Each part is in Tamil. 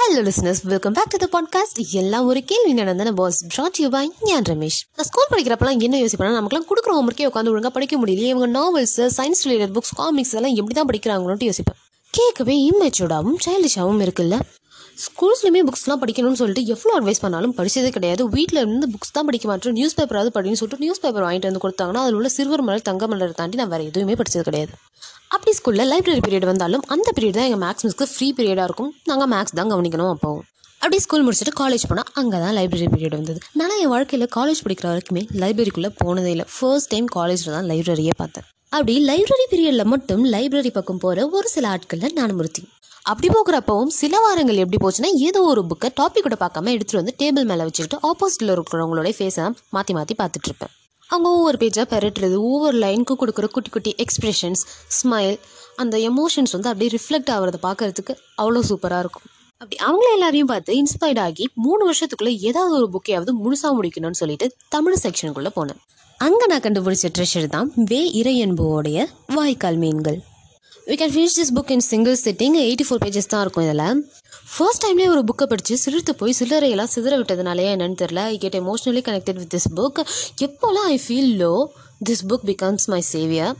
Hello listeners welcome back to the podcast எல்லாம் ஒரு கேள்வி நடந்தன பாஸ் ட்ராட் யூ பை ஞான் ரமேஷ் நான் ஸ்கூல் படிக்கிறப்பலாம் என்ன யோசிப்பேன் நமக்குலாம் கொடுக்குற ஹோம்ஒர்க்கே உட்காந்து ஒழுங்காக படிக்க முடியல இவங்க novels science related books comics எல்லாம் எப்படி தான் படிக்கிறாங்களோன்ட்டு யோசிப்பேன். கேட்கவே இம்மெச்சூர்டாகவும் சைல்டிஷாகவும் இருக்குல்ல. ஸ்கூல்ஸ்லையுமே புக்ஸ்லாம் படிக்கணும்னு சொல்லிட்டு எவ்வளோ அட்வைஸ் பண்ணாலும் படித்ததே கிடையாது. வீட்டில் இருந்து புக்ஸ் தான் படிக்க மாட்டோம். நியூஸ் பேப்பராவது படின்னு சொல்லிட்டு நியூஸ் பேப்பர் வாங்கிட்டு வந்து கொடுத்தாங்கன்னா அதில் உள்ள சிறுவர் மலர் தங்க மலர் தாண்டி நான் வேறு எதுவுமே படிச்சது கிடையாது. அப்படி ஸ்கூலில் லைப்ரரி பீரியட் வந்தாலும் அந்த பீரியட் தான் எங்கள் மேக்ஸ் மிஸ்க்கு ஃப்ரீ பீரியடாக இருக்கும். நாங்கள் மேக்ஸ் தான் கவனிக்கணும் அப்போ. அப்படியே ஸ்கூல் முடிச்சுட்டு காலேஜ் போனால் அங்கே தான் லைப்ரரி பீரியட் வந்தது. நான் என் வாழ்க்கையில் காலேஜ் படிக்கிற வரைக்குமே லைப்ரரிக்குள்ளே போனதே இல்லை. ஃபர்ஸ்ட் டைம் காலேஜில் தான் லைப்ரரியே பார்த்தேன். அப்படி லைப்ரரி பீரியடில் மட்டும் லைப்ரரி பக்கம் போகிற ஒரு சில ஆட்களில் நான் முருத்தி அப்படி போகிறப்பவும் சில வாரங்கள் எப்படி போச்சுன்னா ஏதோ ஒரு புக்கை டாபிக் கூட பார்க்காம எடுத்துகிட்டு வந்து டேபிள் மேலே வச்சுக்கிட்டு ஆப்போசிட்டில் இருக்கிறவங்களோட ஃபேஸை மாற்றி மாற்றி பார்த்துட்டு இருப்பேன். அவங்க ஒவ்வொரு பேஜாக பெரட்டுறது ஒவ்வொரு லைனுக்கும் கொடுக்குற குட்டி குட்டி எக்ஸ்பிரஷன்ஸ் ஸ்மைல் அந்த எமோஷன்ஸ் வந்து அப்படியே ரிஃப்ளெக்ட் ஆகிறத பார்க்கறதுக்கு அவ்வளோ சூப்பராக இருக்கும். அப்படி அவங்கள எல்லாரையும் பார்த்து இன்ஸ்பயர்ட் ஆகி மூணு வருஷத்துக்குள்ளே ஏதாவது ஒரு புக்கையாவது முழுசாக முடிக்கணும்னு சொல்லிட்டு தமிழ் செக்ஷனுக்குள்ளே போனேன். அங்கே நான் கண்டுபிடிச்ச ட்ரெஷர் தான் வே இறையன்புவோடைய வாய்க்கால் மீன்கள். We can finish this book in single sitting eighty four pages தான் இருக்கும் இதில். ஃபர்ஸ்ட் டைம்லேயே ஒரு புக்கை படித்து சிலிர்த்து போய் சில்லறையெல்லாம் சிதற விட்டதுனாலயே என்னன்னு தெரில I get emotionally connected with this book எப்போல்லாம் I feel low this book becomes my saviour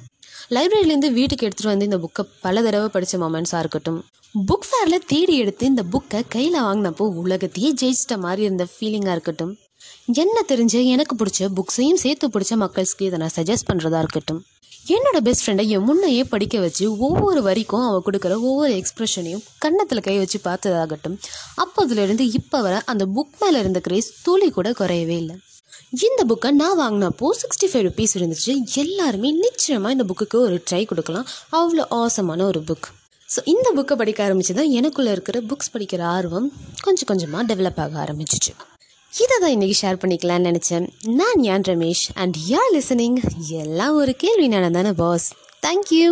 லைப்ரரியிலேருந்து வீட்டுக்கு எடுத்துகிட்டு வந்து இந்த புக்கை பல தடவை படித்த மொமெண்ட்ஸாக இருக்கட்டும். புக் ஃபேரில் தேடி எடுத்து இந்த புக்கை கையில் வாங்கினப்போ உலகத்தையே ஜெயிச்சிட்ட மாதிரி இருந்த ஃபீலிங்காக இருக்கட்டும். என்ன தெரிஞ்ச எனக்கு பிடிச்ச புக்ஸையும் சேர்த்து பிடிச்ச மக்கள்ஸ்க்கு இதை நான் சஜஸ்ட் பண்ணுறதா இருக்கட்டும். என்னோட பெஸ்ட் ஃப்ரெண்டை என் முன்னையே படிக்க வச்சு ஒவ்வொரு வரிக்கும் அவள் கொடுக்குற ஒவ்வொரு எக்ஸ்ப்ரெஷனையும் கன்னத்தில் கை வச்சு பார்த்ததாகட்டும் அப்போதுலேருந்து இப்போ வர அந்த புக் மேலே இருந்த கிரேஸ் துளி கூட குறையவே இல்லை. இந்த புக்கை நான் வாங்கினப்போ சிக்ஸ்டி ஃபைவ் ருபீஸ் இருந்துச்சு. எல்லாருமே நிச்சயமாக இந்த புக்குக்கு ஒரு ட்ரை கொடுக்கலாம். அவ்வளோ ஆசமான ஒரு புக் ஸோ இந்த புக்கை படிக்க ஆரம்பிச்சு தான் எனக்குள்ளே இருக்கிற புக்ஸ் படிக்கிற ஆர்வம் கொஞ்சம் கொஞ்சமாக டெவலப் ஆக ஆரம்பிச்சிச்சு. இதை தான் இன்றைக்கி ஷேர் பண்ணிக்கலான்னு நினச்சேன். நான் யான் ரமேஷ் அண்ட் யார் லிசனிங் எல்லாம் ஒரு கேள்வி நான் தானே பாஸ் தேங்க்யூ